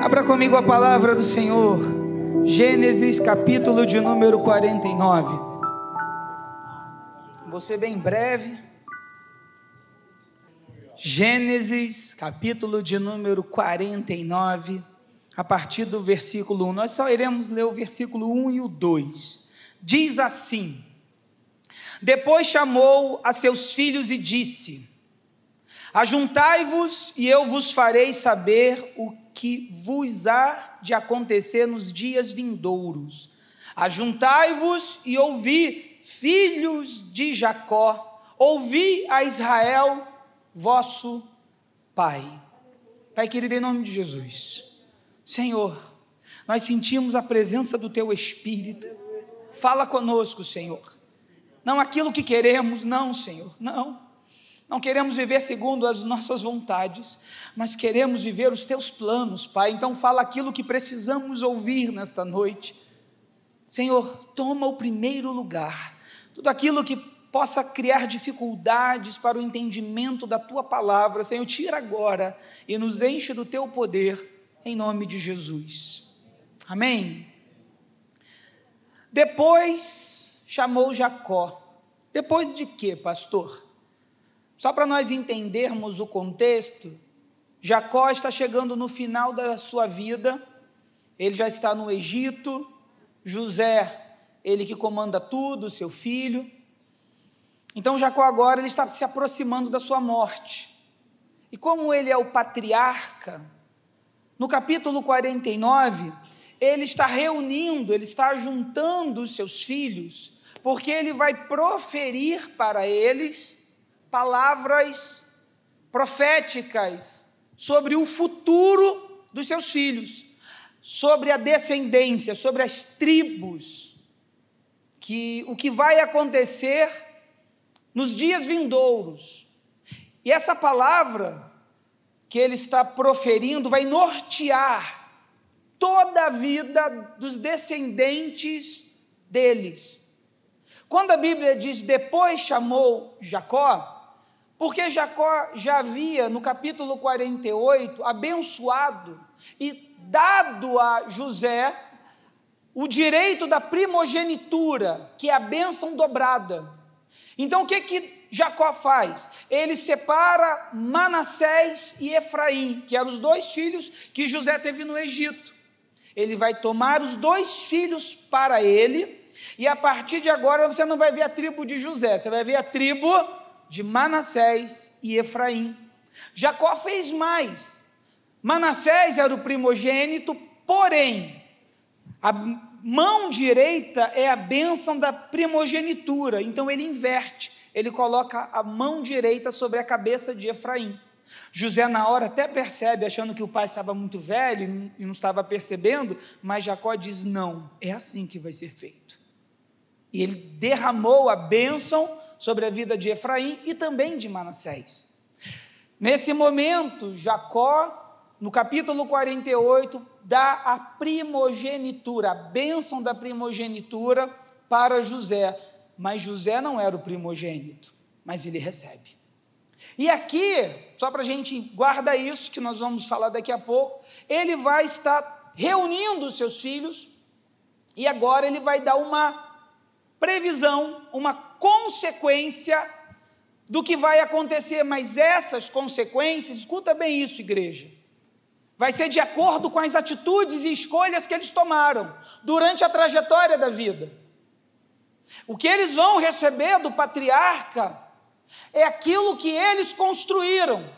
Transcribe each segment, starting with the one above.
Abra comigo a palavra do Senhor, Gênesis capítulo de número 49. Vou ser bem breve. Gênesis capítulo de número 49, a partir do versículo 1. Nós só iremos ler o versículo 1 e o 2. Diz assim: Depois chamou a seus filhos e disse: Ajuntai-vos e eu vos farei saber o que vos há de acontecer nos dias vindouros. Ajuntai-vos e ouvi, filhos de Jacó, ouvi a Israel, vosso Pai. Pai querido, em nome de Jesus, Senhor, nós sentimos a presença do Teu Espírito. Fala conosco, Senhor. Não aquilo que queremos, não, Senhor, não não queremos viver segundo as nossas vontades, mas queremos viver os teus planos, Pai. Então fala aquilo que precisamos ouvir nesta noite. Senhor, toma o primeiro lugar. Tudo aquilo que possa criar dificuldades para o entendimento da tua palavra, Senhor, tira agora e nos enche do teu poder, em nome de Jesus. Amém. Depois chamou Jacó. Depois de quê, pastor? Só para nós entendermos o contexto, Jacó está chegando no final da sua vida, ele já está no Egito, José, ele que comanda tudo, seu filho. Então Jacó agora ele está se aproximando da sua morte. E como ele é o patriarca, no capítulo 49, ele está reunindo, ele está juntando os seus filhos, porque ele vai proferir para eles palavras proféticas sobre o futuro dos seus filhos, sobre a descendência, sobre as tribos, que o que vai acontecer nos dias vindouros. E essa palavra que ele está proferindo vai nortear toda a vida dos descendentes deles. Quando a Bíblia diz depois chamou Jacó, porque Jacó já havia, no capítulo 48, abençoado e dado a José o direito da primogenitura, que é a bênção dobrada. Então o que que Jacó faz? Ele separa Manassés e Efraim, que eram os dois filhos que José teve no Egito. Ele vai tomar os dois filhos para ele, e a partir de agora você não vai ver a tribo de José, você vai ver a tribo de Manassés e Efraim. Jacó fez mais. Manassés era o primogênito, porém, a mão direita é a bênção da primogenitura, então ele inverte, ele coloca a mão direita sobre a cabeça de Efraim. José, na hora, até percebe, achando que o pai estava muito velho e não estava percebendo, mas Jacó diz: não, é assim que vai ser feito. E ele derramou a bênção sobre a vida de Efraim e também de Manassés. Nesse momento, Jacó, no capítulo 48, dá a primogenitura, a bênção da primogenitura para José. Mas José não era o primogênito, mas ele recebe. E aqui, só para a gente guardar isso, que nós vamos falar daqui a pouco, ele vai estar reunindo os seus filhos, e agora ele vai dar uma previsão, uma consequência do que vai acontecer, mas essas consequências, escuta bem isso, igreja, vai ser de acordo com as atitudes e escolhas que eles tomaram durante a trajetória da vida. O que eles vão receber do patriarca é aquilo que eles construíram.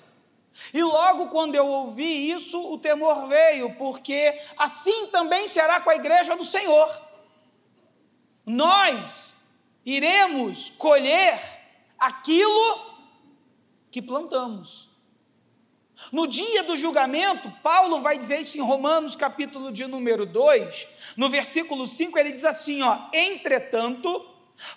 E logo quando eu ouvi isso, o temor veio, porque assim também será com a igreja do Senhor nós iremos colher aquilo que plantamos. No dia do julgamento, Paulo vai dizer isso em Romanos, capítulo de número 2, no versículo 5, ele diz assim: ó, entretanto,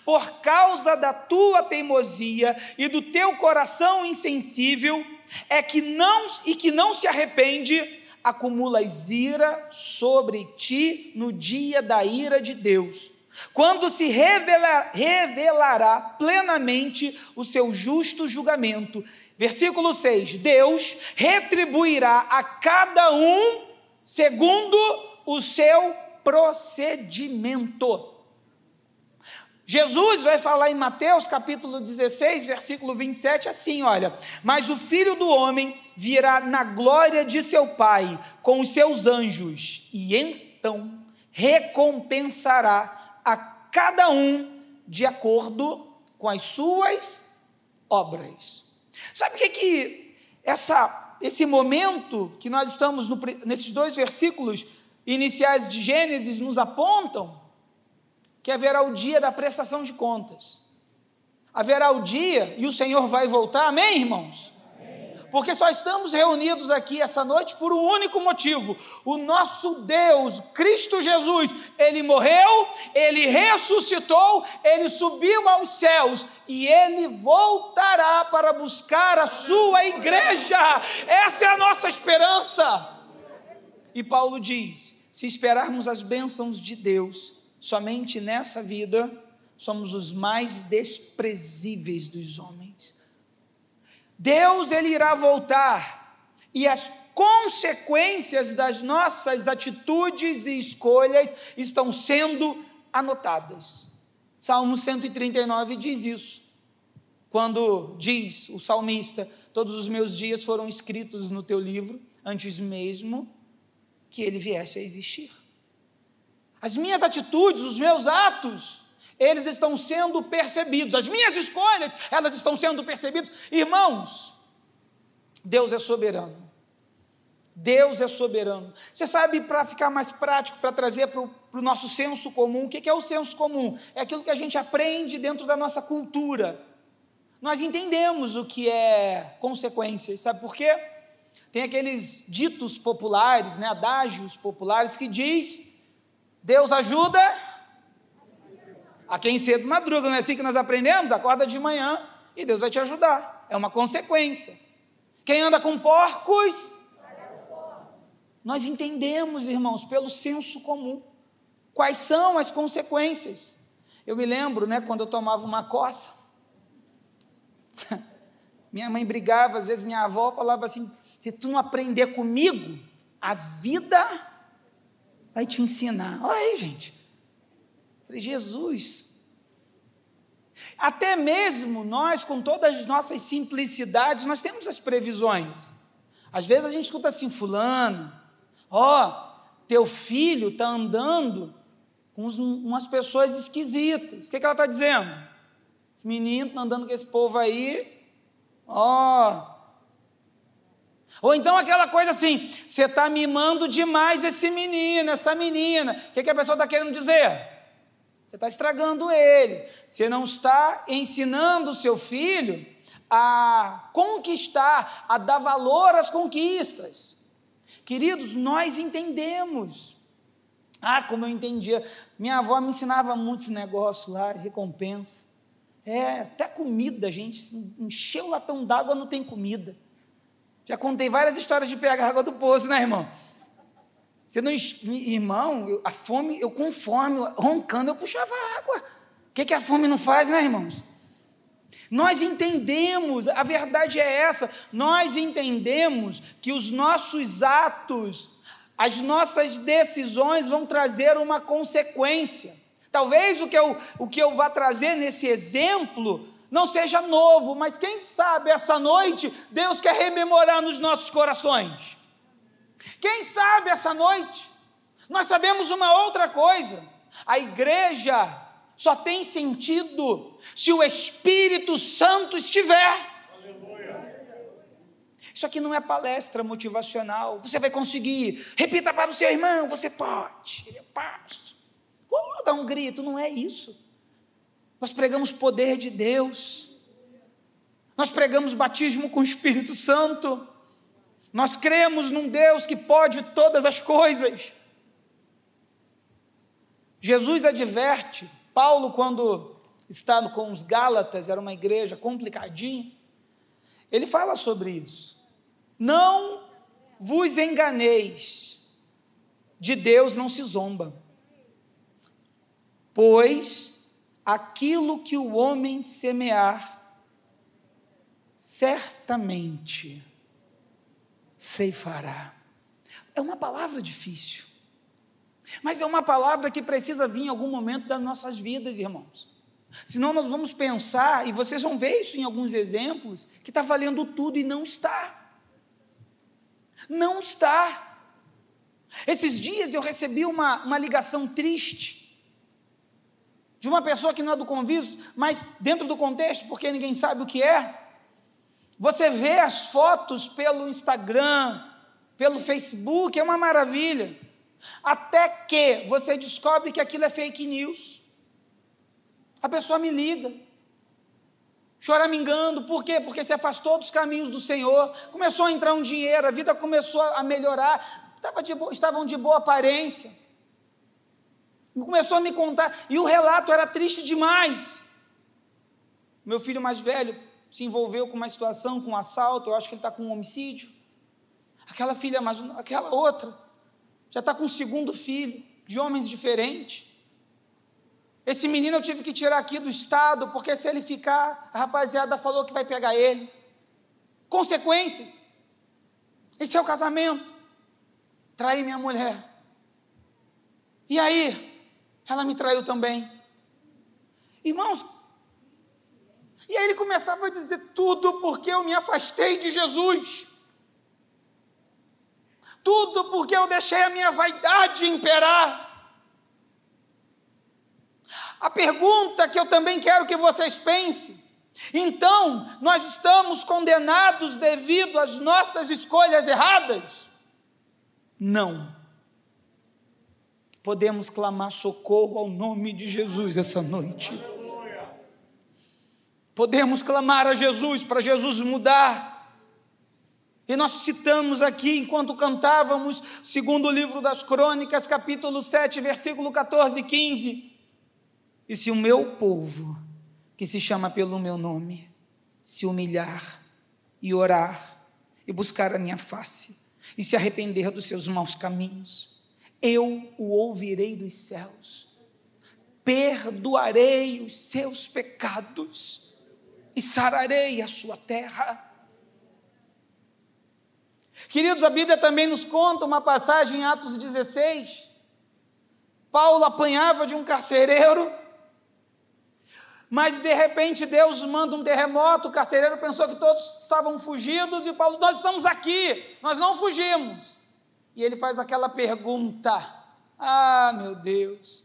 por causa da tua teimosia e do teu coração insensível, é que não e que não se arrepende, acumulas ira sobre ti no dia da ira de Deus quando se revelar, revelará plenamente o seu justo julgamento. Versículo 6: Deus retribuirá a cada um segundo o seu procedimento. Jesus vai falar em Mateus capítulo 16, versículo 27, assim: olha, mas o filho do homem virá na glória de seu Pai com os seus anjos, e então recompensará a cada um de acordo com as suas obras. Sabe o que, que essa, esse momento que nós estamos no, nesses dois versículos iniciais de Gênesis nos apontam? Que haverá o dia da prestação de contas. Haverá o dia e o Senhor vai voltar, amém, irmãos? Porque só estamos reunidos aqui essa noite por um único motivo: o nosso Deus, Cristo Jesus, ele morreu, ele ressuscitou, ele subiu aos céus e ele voltará para buscar a sua igreja. Essa é a nossa esperança. E Paulo diz: se esperarmos as bênçãos de Deus somente nessa vida, somos os mais desprezíveis dos homens. Deus ele irá voltar e as consequências das nossas atitudes e escolhas estão sendo anotadas. Salmo 139 diz isso. Quando diz o salmista: Todos os meus dias foram escritos no teu livro, antes mesmo que ele viesse a existir. As minhas atitudes, os meus atos, eles estão sendo percebidos, as minhas escolhas, elas estão sendo percebidas. Irmãos, Deus é soberano. Deus é soberano. Você sabe, para ficar mais prático, para trazer para o nosso senso comum, o que, que é o senso comum? É aquilo que a gente aprende dentro da nossa cultura. Nós entendemos o que é consequências, sabe por quê? Tem aqueles ditos populares, né, adágios populares que diz: Deus ajuda a quem cedo madruga, não é assim que nós aprendemos? Acorda de manhã e Deus vai te ajudar. É uma consequência. Quem anda com porcos? Nós entendemos, irmãos, pelo senso comum, quais são as consequências. Eu me lembro, né, quando eu tomava uma coça, minha mãe brigava, às vezes minha avó falava assim: se tu não aprender comigo, a vida vai te ensinar. Olha aí, gente. Falei, Jesus. Até mesmo nós, com todas as nossas simplicidades, nós temos as previsões. Às vezes a gente escuta assim, fulano, ó, teu filho está andando com umas pessoas esquisitas. O que, que ela está dizendo? Esse menino está andando com esse povo aí, ó. Ou então aquela coisa assim, você está mimando demais esse menino, essa menina. O que, que a pessoa está querendo dizer? Você está estragando ele. Você não está ensinando o seu filho a conquistar, a dar valor às conquistas. Queridos, nós entendemos. Ah, como eu entendia. Minha avó me ensinava muito esse negócio lá, recompensa. É, até comida, gente. Encheu o latão d'água, não tem comida. Já contei várias histórias de pegar água do poço, né, irmão? Você não, irmão, a fome, eu com fome, roncando, eu puxava água. O que, que a fome não faz, né, irmãos? Nós entendemos, a verdade é essa, nós entendemos que os nossos atos, as nossas decisões vão trazer uma consequência. Talvez o que eu, o que eu vá trazer nesse exemplo não seja novo, mas quem sabe essa noite Deus quer rememorar nos nossos corações. Quem sabe essa noite? Nós sabemos uma outra coisa: a igreja só tem sentido se o Espírito Santo estiver. Isso aqui não é palestra motivacional. Você vai conseguir. Repita para o seu irmão: você pode. Ele é paz. Vou dar um grito. Não é isso. Nós pregamos poder de Deus. Nós pregamos batismo com o Espírito Santo. Nós cremos num Deus que pode todas as coisas. Jesus adverte, Paulo, quando está com os Gálatas, era uma igreja complicadinha, ele fala sobre isso. Não vos enganeis, de Deus não se zomba, pois aquilo que o homem semear, certamente ceifará. É uma palavra difícil. Mas é uma palavra que precisa vir em algum momento das nossas vidas, irmãos. Senão nós vamos pensar, e vocês vão ver isso em alguns exemplos, que está valendo tudo e não está. Não está. Esses dias eu recebi uma, uma ligação triste de uma pessoa que não é do convívio, mas dentro do contexto, porque ninguém sabe o que é. Você vê as fotos pelo Instagram, pelo Facebook, é uma maravilha. Até que você descobre que aquilo é fake news. A pessoa me liga, choramingando, por quê? Porque se afastou dos caminhos do Senhor, começou a entrar um dinheiro, a vida começou a melhorar, de boa, estavam de boa aparência. Começou a me contar, e o relato era triste demais. Meu filho mais velho se envolveu com uma situação, com um assalto, eu acho que ele está com um homicídio. Aquela filha mais, aquela outra, já está com um segundo filho, de homens diferentes. Esse menino eu tive que tirar aqui do estado, porque se ele ficar, a rapaziada falou que vai pegar ele. Consequências. Esse é o casamento. Traí minha mulher. E aí? Ela me traiu também. Irmãos, e aí ele começava a dizer tudo porque eu me afastei de Jesus. Tudo porque eu deixei a minha vaidade imperar. A pergunta que eu também quero que vocês pensem: então, nós estamos condenados devido às nossas escolhas erradas? Não. Podemos clamar socorro ao nome de Jesus essa noite. Podemos clamar a Jesus para Jesus mudar. E nós citamos aqui, enquanto cantávamos, segundo o livro das Crônicas, capítulo 7, versículo 14 e 15. E se o meu povo, que se chama pelo meu nome, se humilhar e orar e buscar a minha face e se arrepender dos seus maus caminhos, eu o ouvirei dos céus, perdoarei os seus pecados e sararei a sua terra. Queridos, a Bíblia também nos conta uma passagem em Atos 16. Paulo apanhava de um carcereiro mas de repente Deus manda um terremoto, o carcereiro pensou que todos estavam fugidos e Paulo, nós estamos aqui, nós não fugimos. E ele faz aquela pergunta: Ah, meu Deus,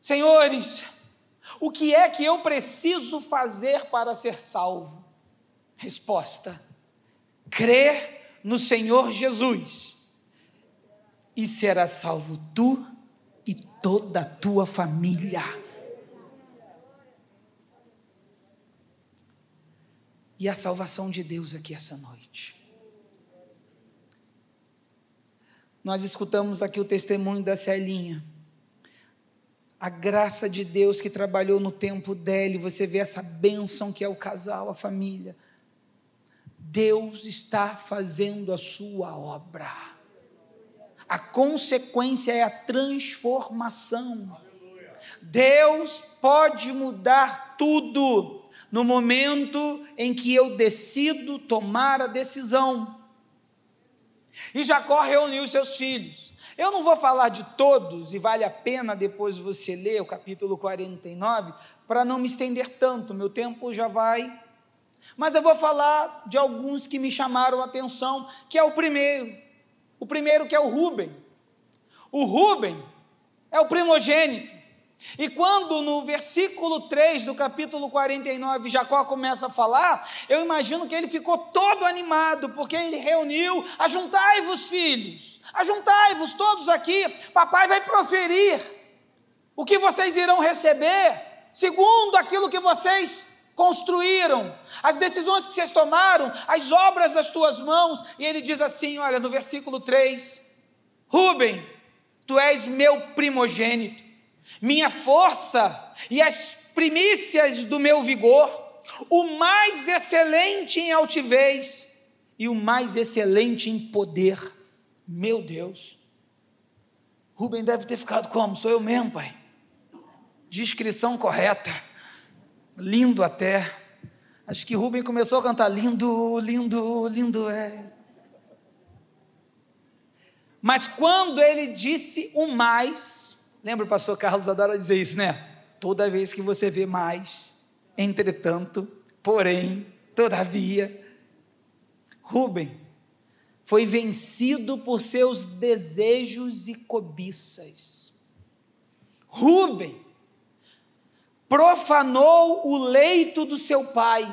senhores, o que é que eu preciso fazer para ser salvo? Resposta: crer no Senhor Jesus e será salvo tu e toda a tua família. e a salvação de Deus aqui essa noite. Nós escutamos aqui o testemunho da Celinha. A graça de Deus que trabalhou no tempo dela, e você vê essa bênção que é o casal, a família. Deus está fazendo a sua obra. A consequência é a transformação. Deus pode mudar tudo no momento em que eu decido tomar a decisão. E Jacó reuniu seus filhos. Eu não vou falar de todos, e vale a pena depois você ler o capítulo 49, para não me estender tanto, meu tempo já vai. Mas eu vou falar de alguns que me chamaram a atenção, que é o primeiro. O primeiro que é o Rubem. O Rubem é o primogênito. E quando no versículo 3 do capítulo 49 Jacó começa a falar, eu imagino que ele ficou todo animado, porque ele reuniu: ajuntai-vos, filhos, ajuntai-vos todos aqui, papai vai proferir o que vocês irão receber, segundo aquilo que vocês construíram, as decisões que vocês tomaram, as obras das tuas mãos. E ele diz assim: olha, no versículo 3: Rubem, tu és meu primogênito minha força e as primícias do meu vigor, o mais excelente em altivez e o mais excelente em poder. Meu Deus. Rubem deve ter ficado como? Sou eu mesmo, pai. Descrição correta. Lindo até. Acho que Rubem começou a cantar lindo, lindo, lindo é. Mas quando ele disse o mais, lembra o pastor Carlos adora dizer isso, né? Toda vez que você vê mais, entretanto, porém, todavia, Rubem foi vencido por seus desejos e cobiças. Rubem profanou o leito do seu pai.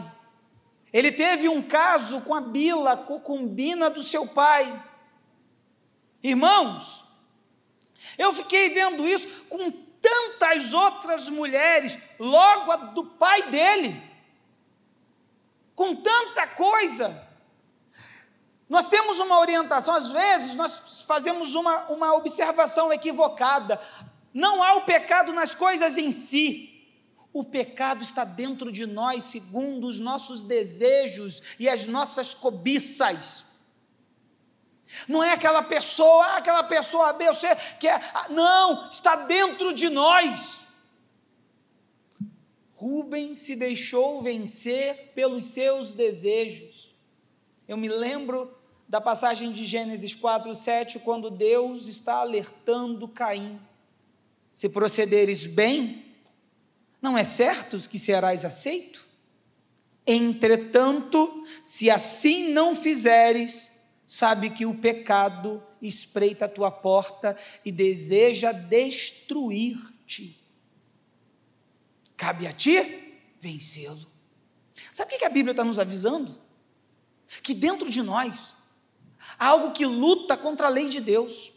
Ele teve um caso com a Bila, concubina do seu pai. Irmãos, eu fiquei vendo isso com tantas outras mulheres, logo do pai dele, com tanta coisa. Nós temos uma orientação, às vezes nós fazemos uma, uma observação equivocada. Não há o pecado nas coisas em si, o pecado está dentro de nós, segundo os nossos desejos e as nossas cobiças. Não é aquela pessoa, ah, aquela pessoa B ou C, que é. Ah, não, está dentro de nós. Rubem se deixou vencer pelos seus desejos. Eu me lembro da passagem de Gênesis 4, 7, quando Deus está alertando Caim: se procederes bem, não é certo que serás aceito? Entretanto, se assim não fizeres, sabe que o pecado espreita a tua porta e deseja destruir-te. Cabe a ti vencê-lo. Sabe o que a Bíblia está nos avisando? Que dentro de nós algo que luta contra a lei de Deus.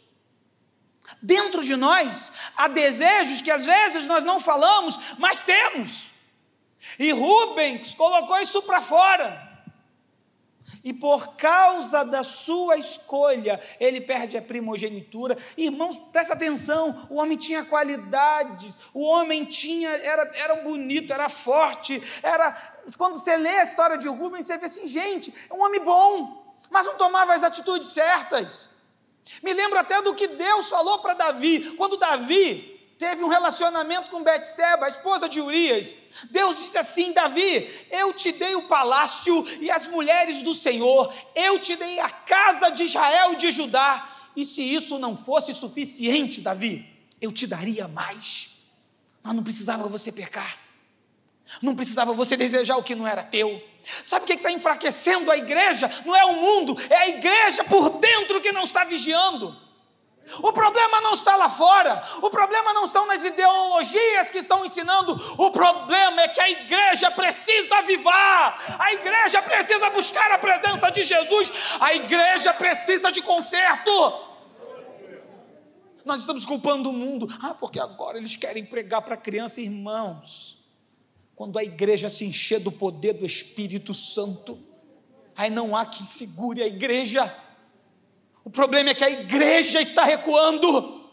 Dentro de nós há desejos que às vezes nós não falamos, mas temos. E Rubens colocou isso para fora. E por causa da sua escolha, ele perde a primogenitura. Irmãos, presta atenção: o homem tinha qualidades, o homem tinha, era, era bonito, era forte, era. Quando você lê a história de Rubens, você vê assim, gente, é um homem bom, mas não tomava as atitudes certas. Me lembro até do que Deus falou para Davi, quando Davi teve um relacionamento com Betseba, a esposa de Urias. Deus disse assim: Davi, eu te dei o palácio e as mulheres do Senhor, eu te dei a casa de Israel e de Judá. E se isso não fosse suficiente, Davi, eu te daria mais. Mas não precisava você pecar. Não precisava você desejar o que não era teu. Sabe o que está enfraquecendo a igreja? Não é o mundo, é a igreja por dentro que não está vigiando. O problema não está lá fora, o problema não estão nas ideologias que estão ensinando, o problema é que a igreja precisa avivar, a igreja precisa buscar a presença de Jesus, a igreja precisa de conserto. Nós estamos culpando o mundo, ah, porque agora eles querem pregar para criança, irmãos. Quando a igreja se encher do poder do Espírito Santo, aí não há quem segure a igreja. O problema é que a igreja está recuando.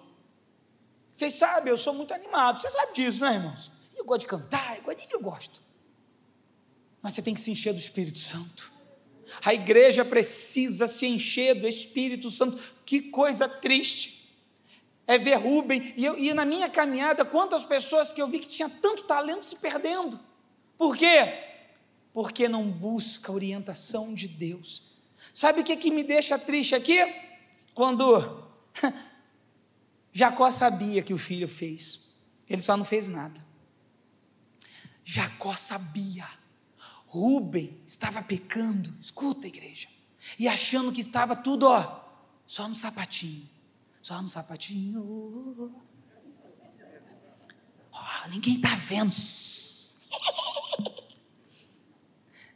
Vocês sabem, eu sou muito animado, você sabe disso, né, irmãos? Eu gosto de cantar, eu gosto, eu gosto. Mas você tem que se encher do Espírito Santo. A igreja precisa se encher do Espírito Santo. Que coisa triste é ver Rubem, e, eu, e na minha caminhada, quantas pessoas que eu vi que tinha tanto talento se perdendo. Por quê? Porque não busca orientação de Deus. Sabe o que, que me deixa triste aqui? Quando Jacó sabia que o filho fez, ele só não fez nada. Jacó sabia. Rubem estava pecando, escuta, igreja, e achando que estava tudo, ó, só no sapatinho. Só no sapatinho. Oh, ninguém está vendo.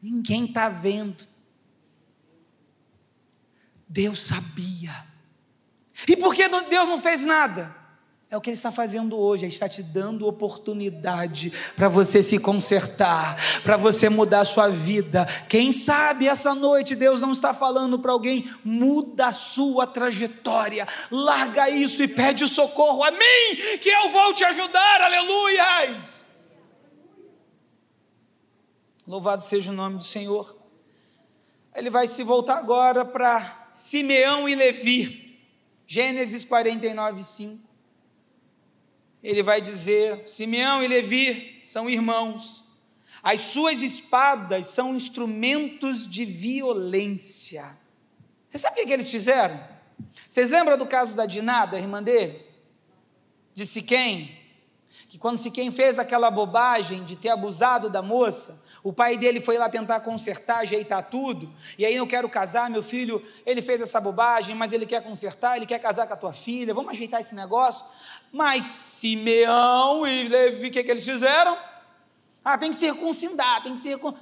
ninguém está vendo. Deus sabia. E por que Deus não fez nada? É o que Ele está fazendo hoje, Ele está te dando oportunidade para você se consertar, para você mudar a sua vida. Quem sabe essa noite Deus não está falando para alguém, muda a sua trajetória, larga isso e pede socorro a mim, que eu vou te ajudar, aleluias. Louvado seja o nome do Senhor. Ele vai se voltar agora para Simeão e Levi, Gênesis 49, 5 ele vai dizer: Simeão e Levi são irmãos, as suas espadas são instrumentos de violência. Você sabe o que eles fizeram? Vocês lembram do caso da Dinada, irmã deles? De Siquém? Que quando Siquém fez aquela bobagem de ter abusado da moça, o pai dele foi lá tentar consertar, ajeitar tudo. E aí eu quero casar, meu filho, ele fez essa bobagem, mas ele quer consertar, ele quer casar com a tua filha, vamos ajeitar esse negócio. Mas Simeão e Levi, o que, que eles fizeram? Ah, tem que circuncidar, tem que circun...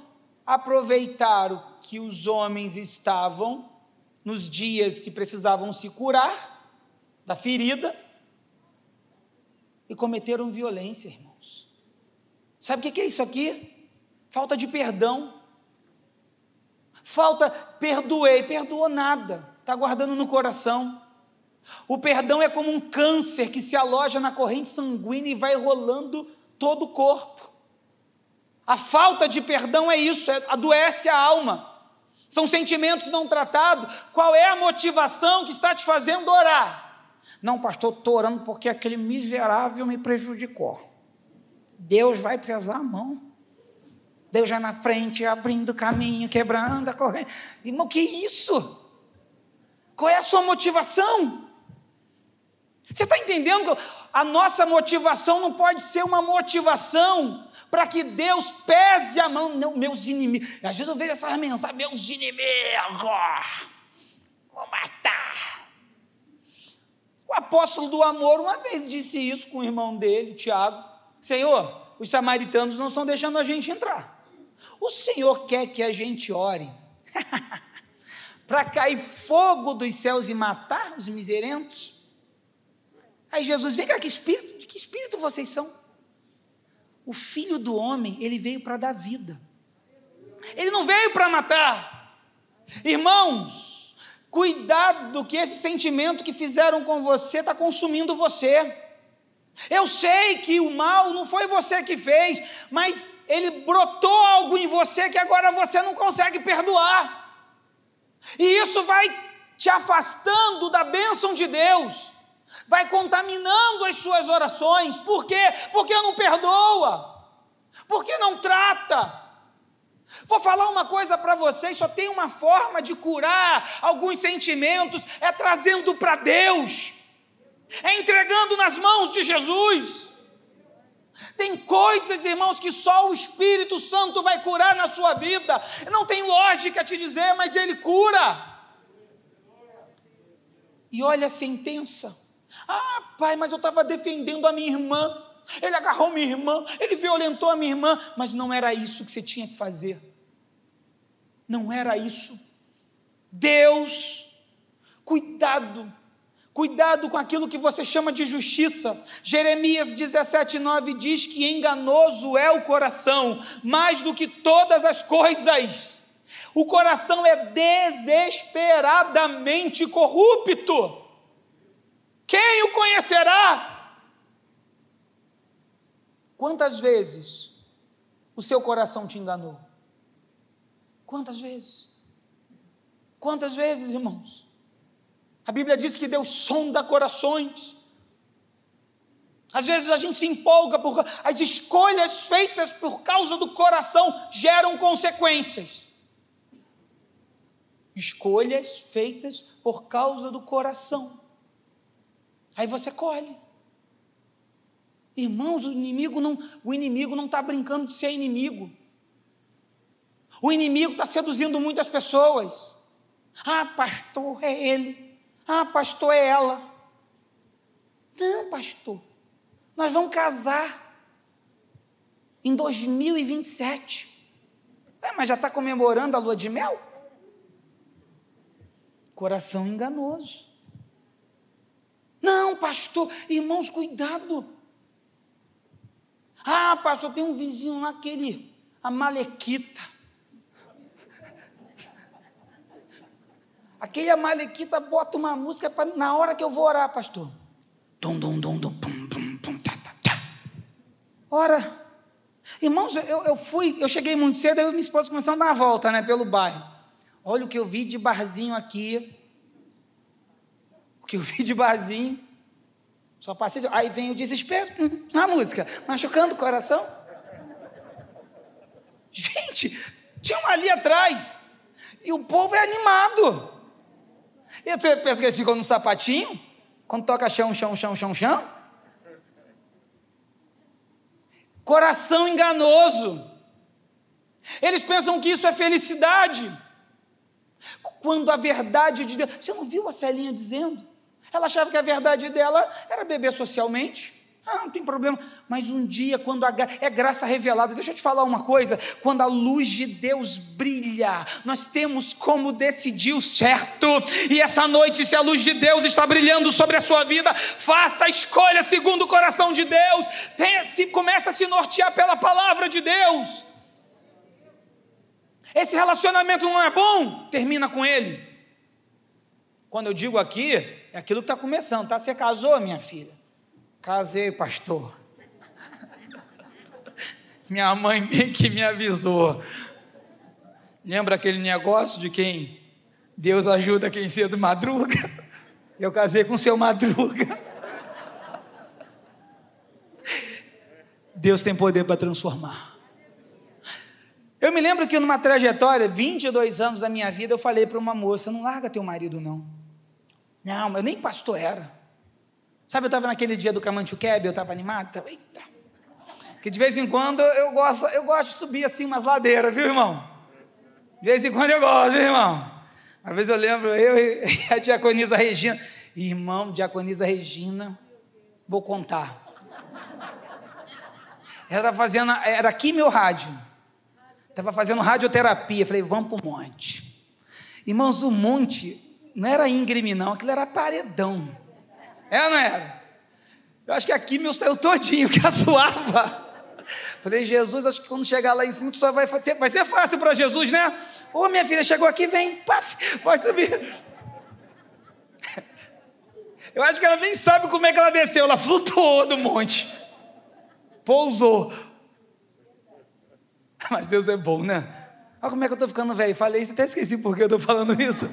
Aproveitaram que os homens estavam nos dias que precisavam se curar da ferida e cometeram violência, irmãos. Sabe o que é isso aqui? falta de perdão. Falta, perdoei, perdoou nada, está guardando no coração. O perdão é como um câncer que se aloja na corrente sanguínea e vai rolando todo o corpo. A falta de perdão é isso, é, adoece a alma. São sentimentos não tratados. Qual é a motivação que está te fazendo orar? Não, pastor, estou orando porque aquele miserável me prejudicou. Deus vai pesar a mão. Deus já na frente, abrindo caminho, quebrando a corrente. Irmão, que isso? Qual é a sua motivação? Você está entendendo? A nossa motivação não pode ser uma motivação para que Deus pese a mão. Não, meus inimigos. Às vezes eu vejo essas mensagens, meus inimigos, vou matar. O apóstolo do amor uma vez disse isso com o irmão dele, Tiago: Senhor, os samaritanos não estão deixando a gente entrar. O Senhor quer que a gente ore para cair fogo dos céus e matar os miserentos? Aí Jesus, vem cá, que espírito, que espírito vocês são? O filho do homem, ele veio para dar vida. Ele não veio para matar. Irmãos, cuidado que esse sentimento que fizeram com você está consumindo você. Eu sei que o mal não foi você que fez, mas ele brotou algo em você que agora você não consegue perdoar. E isso vai te afastando da bênção de Deus, vai contaminando as suas orações. Por quê? Porque não perdoa, porque não trata. Vou falar uma coisa para vocês: só tem uma forma de curar alguns sentimentos, é trazendo para Deus é entregando nas mãos de Jesus. Tem coisas, irmãos, que só o Espírito Santo vai curar na sua vida. Não tem lógica te dizer, mas ele cura. E olha a sentença. Ah, pai, mas eu estava defendendo a minha irmã. Ele agarrou minha irmã, ele violentou a minha irmã, mas não era isso que você tinha que fazer. Não era isso. Deus, cuidado Cuidado com aquilo que você chama de justiça. Jeremias 17,9 diz que enganoso é o coração, mais do que todas as coisas. O coração é desesperadamente corrupto. Quem o conhecerá? Quantas vezes o seu coração te enganou? Quantas vezes? Quantas vezes, irmãos? A Bíblia diz que Deus sonda corações. Às vezes a gente se empolga por as escolhas feitas por causa do coração geram consequências. Escolhas feitas por causa do coração. Aí você colhe. Irmãos, o inimigo não, o inimigo não está brincando de ser inimigo. O inimigo está seduzindo muitas pessoas. Ah, pastor, é ele. Ah, pastor, é ela. Não, pastor, nós vamos casar em 2027. É, mas já está comemorando a lua de mel? Coração enganoso. Não, pastor, irmãos, cuidado. Ah, pastor, tem um vizinho lá, aquele, a Malequita. Aquele amalequita bota uma música pra, na hora que eu vou orar, pastor. Dum, dum, dum, dum, pum, pum, pum, tá, tá, tá. Ora, irmãos, eu, eu fui, eu cheguei muito cedo, aí minha esposa começou a dar uma volta, né, pelo bairro. Olha o que eu vi de barzinho aqui. Que eu vi de barzinho. Só passei, aí vem o desespero, hum, na música, machucando o coração. Gente, tinha um ali atrás. E o povo é animado. E você pensa que eles ficam no sapatinho? Quando toca chão, chão, chão, chão, chão? Coração enganoso. Eles pensam que isso é felicidade. Quando a verdade de Deus. Você não viu a Celinha dizendo? Ela achava que a verdade dela era beber socialmente. Ah, não tem problema. Mas um dia, quando a gra... é graça revelada, deixa eu te falar uma coisa: quando a luz de Deus brilha, nós temos como decidir o certo. E essa noite, se a luz de Deus está brilhando sobre a sua vida, faça a escolha segundo o coração de Deus. Tenha, se começa a se nortear pela palavra de Deus. Esse relacionamento não é bom, termina com ele. Quando eu digo aqui, é aquilo que está começando, tá? Você casou, minha filha? Casei, pastor. Minha mãe bem que me avisou. Lembra aquele negócio de quem Deus ajuda quem cedo madruga? Eu casei com seu madruga. Deus tem poder para transformar. Eu me lembro que numa trajetória, 22 anos da minha vida, eu falei para uma moça: não larga teu marido, não. Não, eu nem pastor era. Sabe, eu estava naquele dia do Camancho Keb, eu estava animado, eita. Que de vez em quando eu gosto, eu gosto de subir assim umas ladeiras, viu, irmão? De vez em quando eu gosto, viu, irmão? Às vezes eu lembro, eu e a diaconisa Regina, irmão, diaconisa Regina, vou contar. Ela estava fazendo, era aqui meu rádio, estava fazendo radioterapia, falei, vamos para o monte. Irmãos, o monte não era íngreme não, aquilo era paredão. É não era? Eu acho que aqui meu saiu todinho, que suava. Falei, Jesus, acho que quando chegar lá em cima, só vai, ter, vai ser fácil para Jesus, né? Ô, minha filha chegou aqui, vem, paf, pode subir. Eu acho que ela nem sabe como é que ela desceu, ela flutuou do monte, pousou. Mas Deus é bom, né? Olha como é que eu estou ficando velho. Falei isso, até esqueci por que eu estou falando isso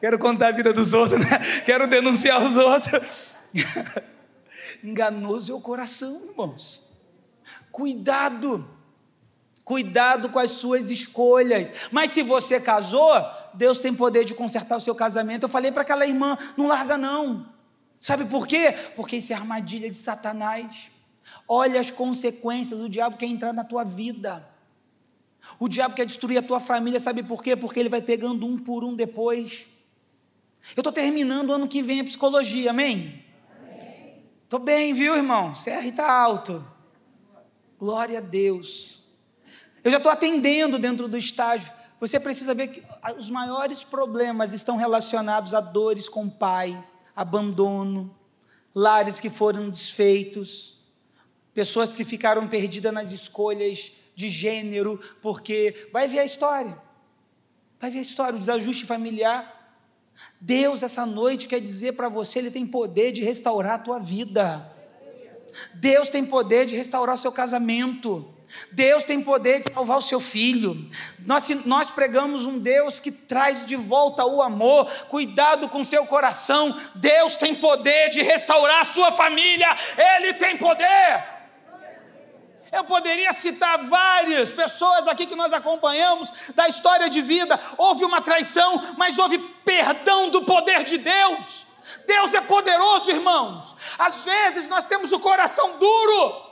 quero contar a vida dos outros, né? quero denunciar os outros. Enganoso é o coração, irmãos. Cuidado, cuidado com as suas escolhas. Mas se você casou, Deus tem poder de consertar o seu casamento. Eu falei para aquela irmã: não larga, não. Sabe por quê? Porque isso é armadilha de Satanás. Olha as consequências, o diabo quer entrar na tua vida. O diabo quer destruir a tua família, sabe por quê? Porque ele vai pegando um por um depois. Eu estou terminando o ano que vem a psicologia, amém? Estou bem, viu, irmão? CR está alto. Glória a Deus. Eu já estou atendendo dentro do estágio. Você precisa ver que os maiores problemas estão relacionados a dores com o pai, abandono, lares que foram desfeitos, pessoas que ficaram perdidas nas escolhas de gênero, porque vai ver a história. Vai ver a história, o desajuste familiar Deus, essa noite, quer dizer para você: Ele tem poder de restaurar a tua vida. Deus tem poder de restaurar o seu casamento. Deus tem poder de salvar o seu filho. Nós, nós pregamos um Deus que traz de volta o amor, cuidado com seu coração. Deus tem poder de restaurar a sua família, Ele tem poder. Eu poderia citar várias pessoas aqui que nós acompanhamos da história de vida. Houve uma traição, mas houve perdão do poder de Deus. Deus é poderoso, irmãos. Às vezes nós temos o coração duro,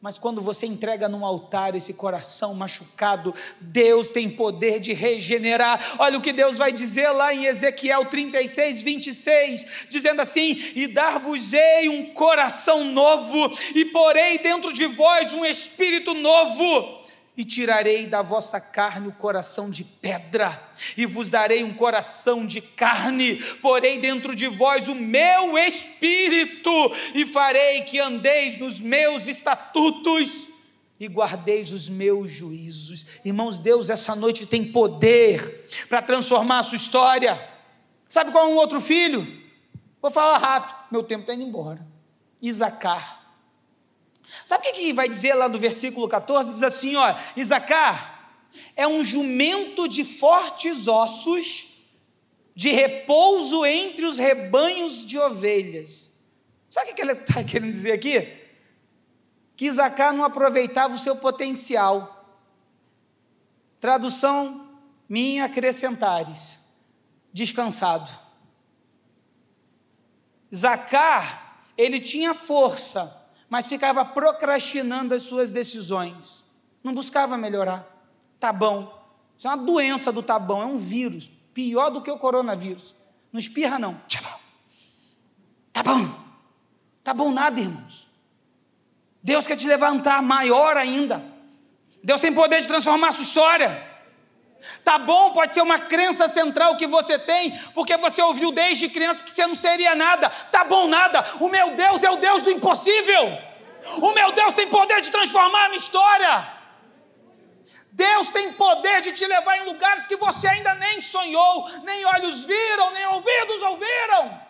mas quando você entrega num altar esse coração machucado, Deus tem poder de regenerar. Olha o que Deus vai dizer lá em Ezequiel 36, 26, dizendo assim: E dar-vos-ei um coração novo, e porei dentro de vós um espírito novo e tirarei da vossa carne o coração de pedra, e vos darei um coração de carne, porei dentro de vós o meu espírito, e farei que andeis nos meus estatutos e guardeis os meus juízos. Irmãos, Deus essa noite tem poder para transformar a sua história. Sabe qual é um outro filho? Vou falar rápido, meu tempo está indo embora. Isacar. Sabe o que vai dizer lá do versículo 14? Diz assim: ó, Isacar é um jumento de fortes ossos, de repouso entre os rebanhos de ovelhas. Sabe o que ele está querendo dizer aqui? Que Isacar não aproveitava o seu potencial. Tradução minha acrescentares. descansado. Zacar, ele tinha força, mas ficava procrastinando as suas decisões. Não buscava melhorar. Tá bom. Isso é uma doença do tá bom, é um vírus, pior do que o coronavírus. Não espirra não. Tá bom. Tá bom nada, irmãos. Deus quer te levantar maior ainda. Deus tem poder de transformar a sua história. Tá bom, pode ser uma crença central que você tem, porque você ouviu desde criança que você não seria nada. Tá bom nada. O meu Deus é o Deus do impossível. O meu Deus tem poder de transformar a minha história. Deus tem poder de te levar em lugares que você ainda nem sonhou, nem olhos viram, nem ouvidos ouviram.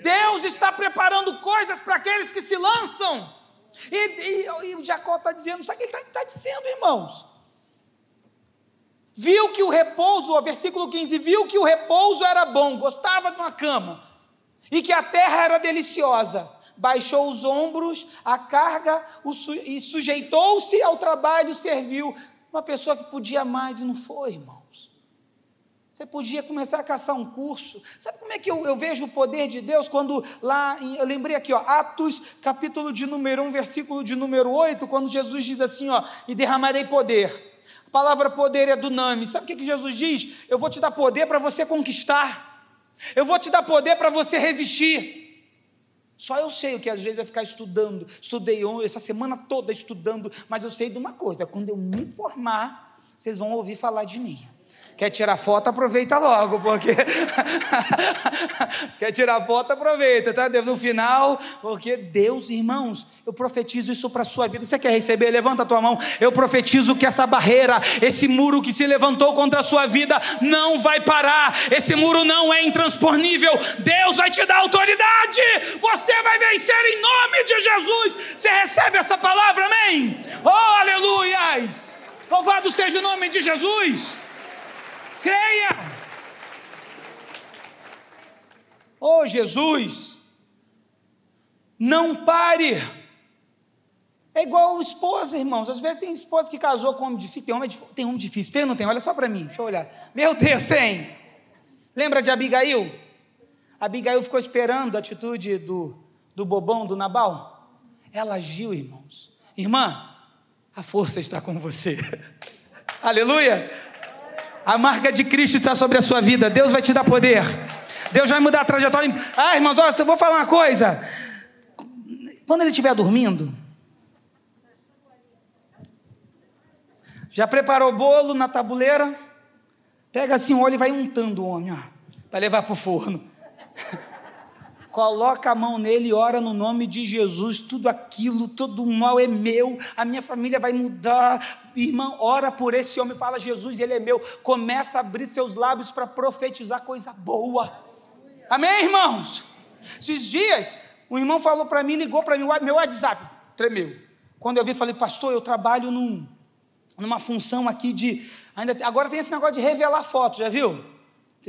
Deus está preparando coisas para aqueles que se lançam. E, e, e Jacó está dizendo, sabe o que ele está tá dizendo, irmãos? Viu que o repouso, o versículo 15, viu que o repouso era bom, gostava de uma cama, e que a terra era deliciosa. Baixou os ombros, a carga, o, e sujeitou-se ao trabalho, serviu. Uma pessoa que podia mais e não foi, irmãos. Você podia começar a caçar um curso. Sabe como é que eu, eu vejo o poder de Deus? Quando lá, em, eu lembrei aqui, ó, Atos, capítulo de número 1, versículo de número 8, quando Jesus diz assim, ó, e derramarei poder a palavra poder é do nome. Sabe o que, que Jesus diz? Eu vou te dar poder para você conquistar. Eu vou te dar poder para você resistir. Só eu sei o que às vezes é ficar estudando. Estudei essa semana toda estudando, mas eu sei de uma coisa: quando eu me formar, vocês vão ouvir falar de mim. Quer tirar foto, aproveita logo, porque. Quer tirar foto, aproveita, tá? No final, porque Deus, irmãos, eu profetizo isso para a sua vida. Você quer receber? Levanta a tua mão. Eu profetizo que essa barreira, esse muro que se levantou contra a sua vida, não vai parar. Esse muro não é intransponível. Deus vai te dar autoridade. Você vai vencer em nome de Jesus. Você recebe essa palavra, amém? Oh, aleluia! Louvado seja o nome de Jesus. Creia! Oh Jesus, não pare. É igual esposa, irmãos. Às vezes tem esposa que casou com homem difícil. Tem homem, tem homem difícil. Tem ou não tem? Olha só para mim. Deixa eu olhar. Meu Deus, tem. Lembra de Abigail? Abigail ficou esperando a atitude do, do bobão, do Nabal. Ela agiu, irmãos. Irmã, a força está com você. Aleluia. A marca de Cristo está sobre a sua vida. Deus vai te dar poder. Deus vai mudar a trajetória. Ah, irmãos, olha, eu vou falar uma coisa. Quando ele estiver dormindo, já preparou o bolo na tabuleira, pega assim o óleo e vai untando o homem, para levar para o forno. Coloca a mão nele e ora no nome de Jesus, tudo aquilo, todo o mal é meu, a minha família vai mudar. Irmão, ora por esse homem, fala Jesus, ele é meu. Começa a abrir seus lábios para profetizar coisa boa. Amém, irmãos? Esses dias, um irmão falou para mim, ligou para mim, meu WhatsApp tremeu. Quando eu vi, falei, pastor, eu trabalho num, numa função aqui de. Ainda, agora tem esse negócio de revelar fotos, já viu?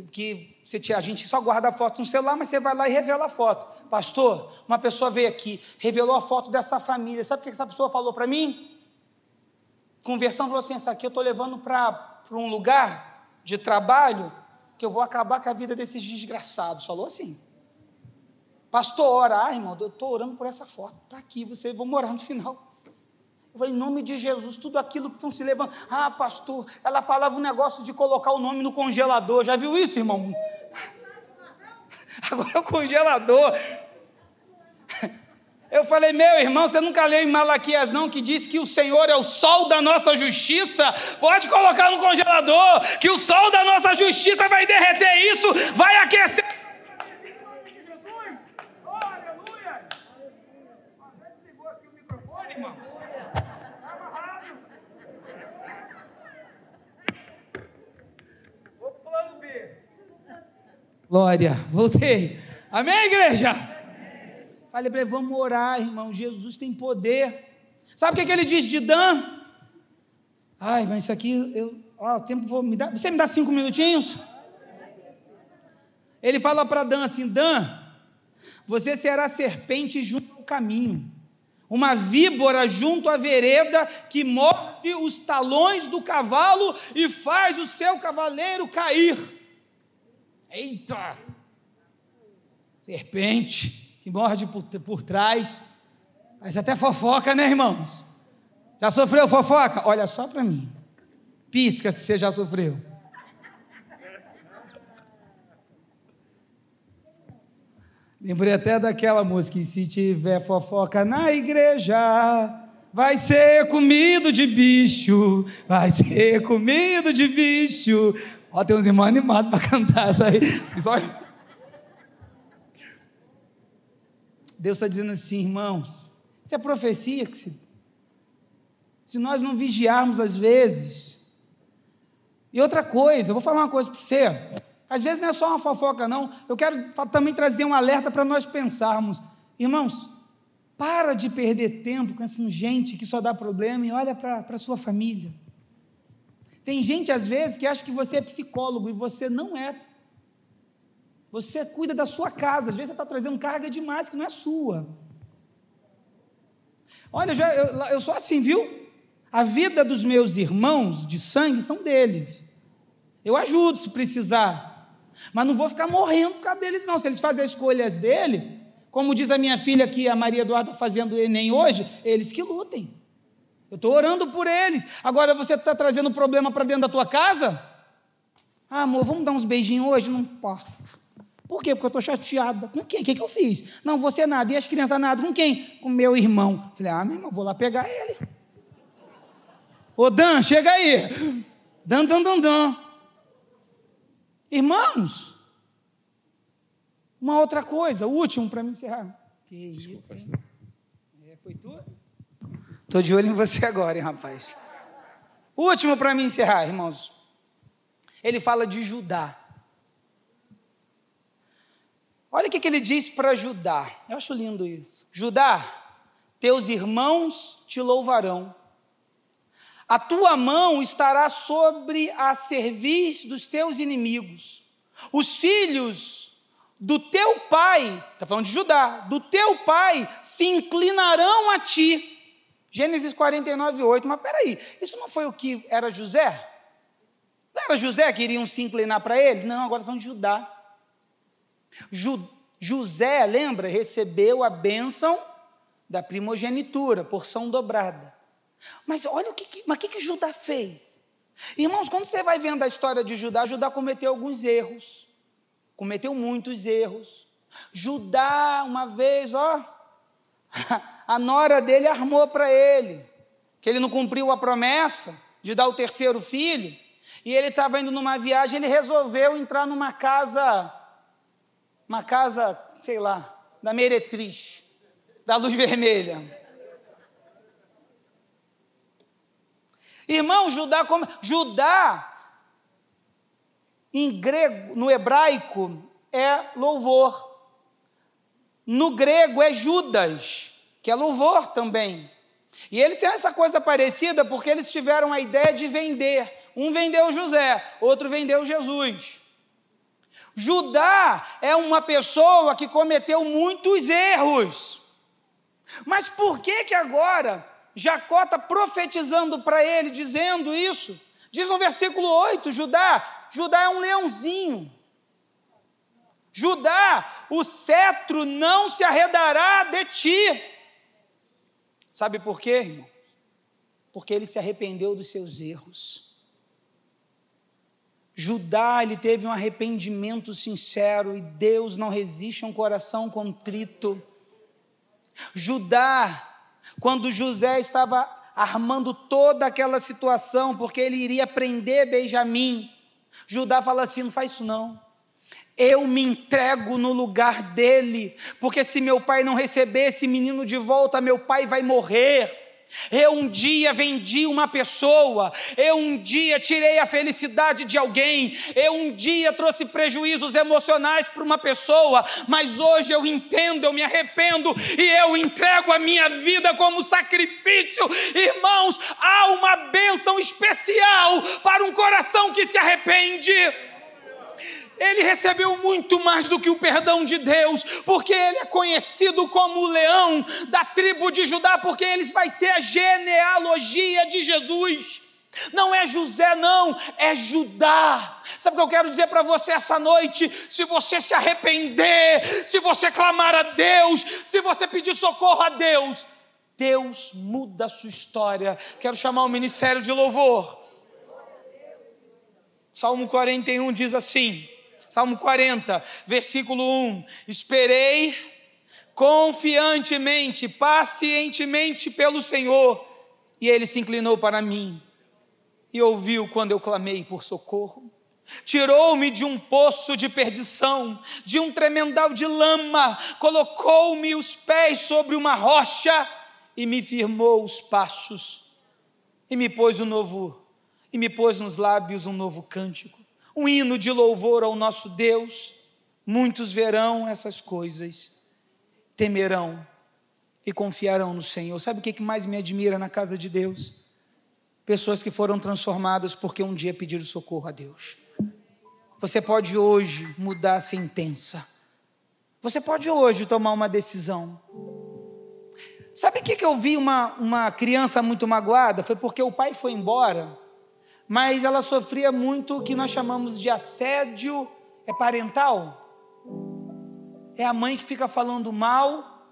Que você, a gente só guarda a foto no celular, mas você vai lá e revela a foto. Pastor, uma pessoa veio aqui, revelou a foto dessa família. Sabe o que essa pessoa falou para mim? Conversão falou assim: essa aqui eu estou levando para um lugar de trabalho que eu vou acabar com a vida desses desgraçados. Falou assim. Pastor, ora, ah, irmão, eu estou orando por essa foto. Está aqui, você vou morar no final. Eu falei, em nome de Jesus, tudo aquilo que estão se levando. Ah, pastor, ela falava um negócio de colocar o nome no congelador. Já viu isso, irmão? Agora o congelador. Eu falei, meu irmão, você nunca leu em Malaquias não, que diz que o Senhor é o sol da nossa justiça? Pode colocar no congelador, que o sol da nossa justiça vai derreter isso, vai aquecer. Aleluia! aqui o microfone, irmãos. Glória, voltei. Amém, igreja? Falei para ele, vamos orar, irmão. Jesus tem poder. Sabe o que, que ele diz de Dan? Ai, mas isso aqui, eu, ó, o tempo vou me dar. Você me dá cinco minutinhos? Ele fala para Dan assim: Dan, você será serpente junto ao caminho, uma víbora junto à vereda que morde os talões do cavalo e faz o seu cavaleiro cair. Eita! Serpente que morde por, por trás. Mas até fofoca, né, irmãos? Já sofreu fofoca? Olha só para mim. Pisca se você já sofreu. Lembrei até daquela música, se tiver fofoca na igreja, vai ser comido de bicho, vai ser comido de bicho. Ó, tem uns irmãos animados para cantar isso aí. Só... Deus está dizendo assim, irmãos, isso é profecia que se, se nós não vigiarmos às vezes. E outra coisa, eu vou falar uma coisa para você. Às vezes não é só uma fofoca, não. Eu quero também trazer um alerta para nós pensarmos. Irmãos, para de perder tempo com essa gente que só dá problema e olha para a sua família. Tem gente, às vezes, que acha que você é psicólogo e você não é. Você cuida da sua casa, às vezes você está trazendo carga demais que não é sua. Olha, eu, já, eu, eu sou assim, viu? A vida dos meus irmãos de sangue são deles. Eu ajudo se precisar. Mas não vou ficar morrendo por causa deles, não. Se eles fazem as escolhas dele, como diz a minha filha aqui, a Maria Eduarda fazendo o Enem hoje, eles que lutem. Eu estou orando por eles. Agora você está trazendo problema para dentro da tua casa? Ah, amor, vamos dar uns beijinhos hoje? Não posso. Por quê? Porque eu estou chateada. Com quem? O que, que eu fiz? Não, você nada. E as crianças nada. Com quem? Com meu irmão. Falei, ah, meu irmão, vou lá pegar ele. Ô, Dan, chega aí. Dan, dan, dan, dan. Irmãos, uma outra coisa, último para me encerrar. Que Desculpa, isso? É, foi tu? Estou de olho em você agora, hein, rapaz. O último para me encerrar, irmãos. Ele fala de Judá. Olha o que, que ele diz para Judá. Eu acho lindo isso. Judá, teus irmãos te louvarão a tua mão estará sobre a serviço dos teus inimigos. Os filhos do teu pai, está falando de Judá, do teu pai se inclinarão a ti. Gênesis 49, 8. Mas peraí, isso não foi o que era José? Não era José que iriam se inclinar para ele? Não, agora falando de Judá. Ju, José, lembra, recebeu a bênção da primogenitura, porção dobrada. Mas olha o que, mas que, que Judá fez. Irmãos, quando você vai vendo a história de Judá, Judá cometeu alguns erros. Cometeu muitos erros. Judá, uma vez, ó, a nora dele armou para ele, que ele não cumpriu a promessa de dar o terceiro filho, e ele estava indo numa viagem, ele resolveu entrar numa casa, uma casa, sei lá, da meretriz, da luz vermelha. Irmão, Judá, como, Judá, em grego, no hebraico, é louvor. No grego é Judas, que é louvor também. E eles têm essa coisa parecida porque eles tiveram a ideia de vender. Um vendeu José, outro vendeu Jesus. Judá é uma pessoa que cometeu muitos erros. Mas por que que agora Jacó está profetizando para ele, dizendo isso. Diz no versículo 8: Judá, Judá é um leãozinho. Judá, o cetro não se arredará de ti. Sabe por quê, irmão? Porque ele se arrependeu dos seus erros. Judá, ele teve um arrependimento sincero e Deus não resiste a um coração contrito. Judá, quando José estava armando toda aquela situação, porque ele iria prender Benjamim, Judá fala assim: não faz isso não. Eu me entrego no lugar dele, porque se meu pai não receber esse menino de volta, meu pai vai morrer. Eu um dia vendi uma pessoa, eu um dia tirei a felicidade de alguém, eu um dia trouxe prejuízos emocionais para uma pessoa, mas hoje eu entendo, eu me arrependo e eu entrego a minha vida como sacrifício. Irmãos, há uma bênção especial para um coração que se arrepende ele recebeu muito mais do que o perdão de Deus, porque ele é conhecido como o leão da tribo de Judá, porque ele vai ser a genealogia de Jesus. Não é José, não, é Judá. Sabe o que eu quero dizer para você essa noite? Se você se arrepender, se você clamar a Deus, se você pedir socorro a Deus, Deus muda a sua história. Quero chamar o ministério de louvor. Salmo 41 diz assim: Salmo 40, versículo 1: Esperei confiantemente, pacientemente pelo Senhor, e ele se inclinou para mim e ouviu quando eu clamei por socorro. Tirou-me de um poço de perdição, de um tremendal de lama, colocou-me os pés sobre uma rocha e me firmou os passos, e me pôs um novo, e me pôs nos lábios um novo cântico, um hino de louvor ao nosso Deus. Muitos verão essas coisas, temerão e confiarão no Senhor. Sabe o que mais me admira na casa de Deus? pessoas que foram transformadas porque um dia pediram socorro a Deus. Você pode hoje mudar a sentença. Você pode hoje tomar uma decisão. Sabe o que, eu vi uma, uma criança muito magoada? Foi porque o pai foi embora, mas ela sofria muito o que nós chamamos de assédio é parental. É a mãe que fica falando mal,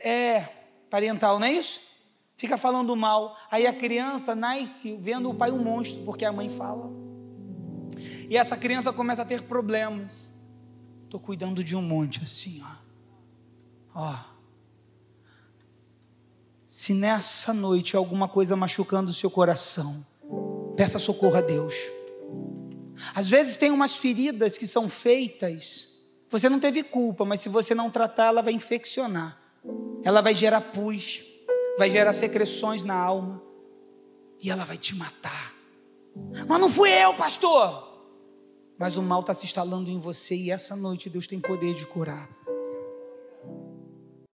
é parental, não é isso? fica falando mal. Aí a criança nasce vendo o pai um monstro, porque a mãe fala. E essa criança começa a ter problemas. Estou cuidando de um monte assim, ó. Ó. Se nessa noite alguma coisa machucando o seu coração, peça socorro a Deus. Às vezes tem umas feridas que são feitas, você não teve culpa, mas se você não tratar, ela vai infeccionar. Ela vai gerar pus vai gerar secreções na alma e ela vai te matar. Mas não fui eu, pastor. Mas o mal está se instalando em você e essa noite Deus tem poder de curar.